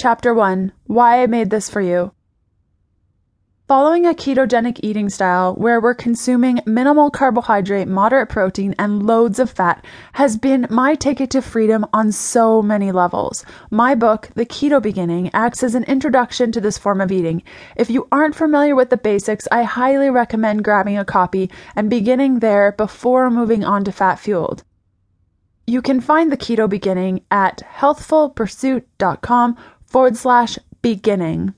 Chapter 1 Why I Made This For You. Following a ketogenic eating style where we're consuming minimal carbohydrate, moderate protein, and loads of fat has been my ticket to freedom on so many levels. My book, The Keto Beginning, acts as an introduction to this form of eating. If you aren't familiar with the basics, I highly recommend grabbing a copy and beginning there before moving on to fat fueled. You can find The Keto Beginning at healthfulpursuit.com forward slash beginning.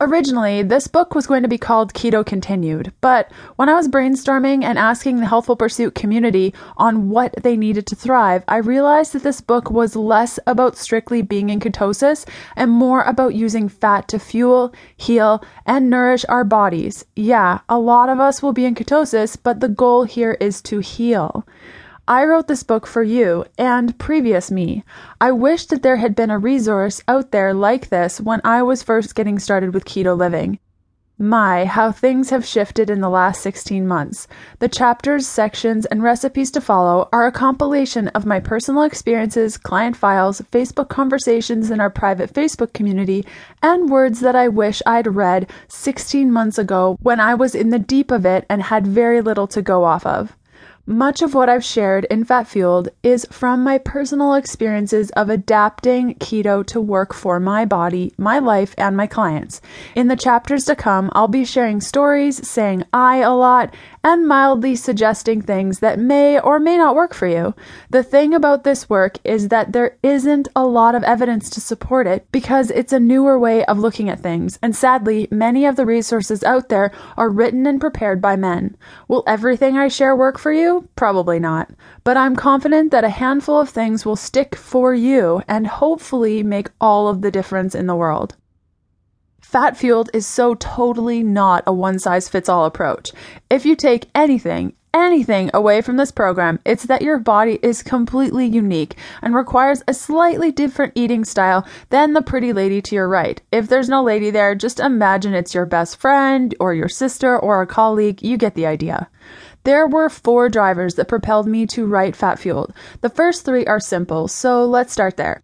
Originally, this book was going to be called Keto Continued, but when I was brainstorming and asking the Healthful Pursuit community on what they needed to thrive, I realized that this book was less about strictly being in ketosis and more about using fat to fuel, heal, and nourish our bodies. Yeah, a lot of us will be in ketosis, but the goal here is to heal. I wrote this book for you and previous me. I wish that there had been a resource out there like this when I was first getting started with keto living. My, how things have shifted in the last 16 months. The chapters, sections, and recipes to follow are a compilation of my personal experiences, client files, Facebook conversations in our private Facebook community, and words that I wish I'd read 16 months ago when I was in the deep of it and had very little to go off of. Much of what I've shared in Fat Fueled is from my personal experiences of adapting keto to work for my body, my life, and my clients. In the chapters to come, I'll be sharing stories, saying I a lot, and mildly suggesting things that may or may not work for you. The thing about this work is that there isn't a lot of evidence to support it because it's a newer way of looking at things, and sadly, many of the resources out there are written and prepared by men. Will everything I share work for you? Probably not. But I'm confident that a handful of things will stick for you and hopefully make all of the difference in the world. Fat fueled is so totally not a one size fits all approach. If you take anything, anything away from this program, it's that your body is completely unique and requires a slightly different eating style than the pretty lady to your right. If there's no lady there, just imagine it's your best friend or your sister or a colleague. You get the idea. There were four drivers that propelled me to write Fat Fueled. The first three are simple, so let's start there.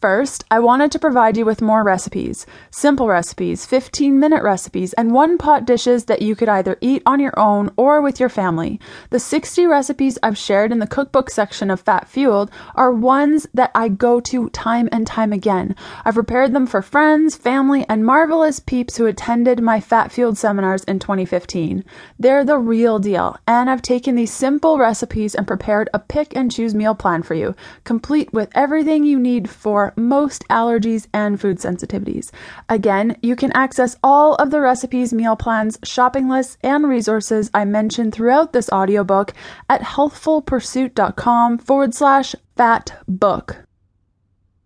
First, I wanted to provide you with more recipes simple recipes, 15 minute recipes, and one pot dishes that you could either eat on your own or with your family. The 60 recipes I've shared in the cookbook section of Fat Fueled are ones that I go to time and time again. I've prepared them for friends, family, and marvelous peeps who attended my Fat Fueled seminars in 2015. They're the real deal, and I've taken these simple recipes and prepared a pick and choose meal plan for you, complete with everything you need for most allergies and food sensitivities. Again, you can access all of the recipes, meal plans, shopping lists, and resources I mentioned throughout this audiobook at healthfulpursuit.com forward slash fat book.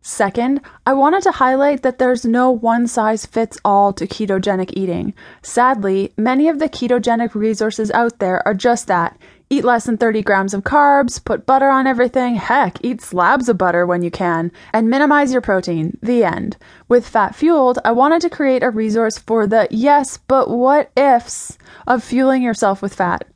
Second, I wanted to highlight that there's no one size fits all to ketogenic eating. Sadly, many of the ketogenic resources out there are just that Eat less than 30 grams of carbs, put butter on everything, heck, eat slabs of butter when you can, and minimize your protein. The end. With Fat Fueled, I wanted to create a resource for the yes, but what ifs of fueling yourself with fat.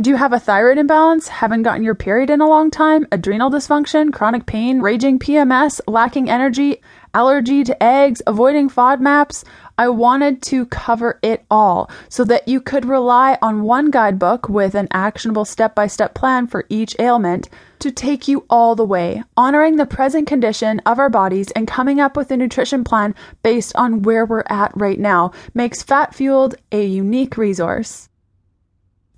Do you have a thyroid imbalance? Haven't gotten your period in a long time? Adrenal dysfunction? Chronic pain? Raging PMS? Lacking energy? Allergy to eggs? Avoiding FODMAPs? I wanted to cover it all so that you could rely on one guidebook with an actionable step by step plan for each ailment to take you all the way, honoring the present condition of our bodies and coming up with a nutrition plan based on where we're at right now makes Fat Fueled a unique resource.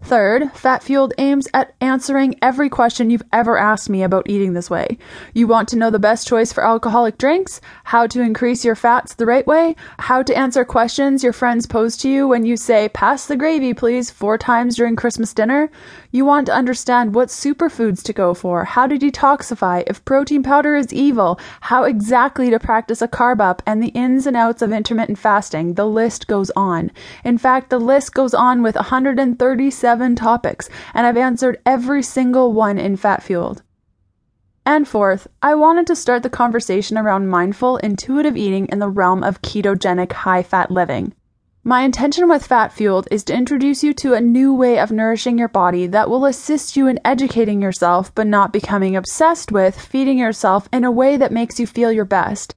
Third, Fat Fueled aims at answering every question you've ever asked me about eating this way. You want to know the best choice for alcoholic drinks, how to increase your fats the right way, how to answer questions your friends pose to you when you say, pass the gravy, please, four times during Christmas dinner. You want to understand what superfoods to go for, how to detoxify, if protein powder is evil, how exactly to practice a carb up, and the ins and outs of intermittent fasting. The list goes on. In fact, the list goes on with 137 seven topics, and I've answered every single one in Fat Fueled. And fourth, I wanted to start the conversation around mindful, intuitive eating in the realm of ketogenic high fat living. My intention with Fat Fueled is to introduce you to a new way of nourishing your body that will assist you in educating yourself but not becoming obsessed with feeding yourself in a way that makes you feel your best.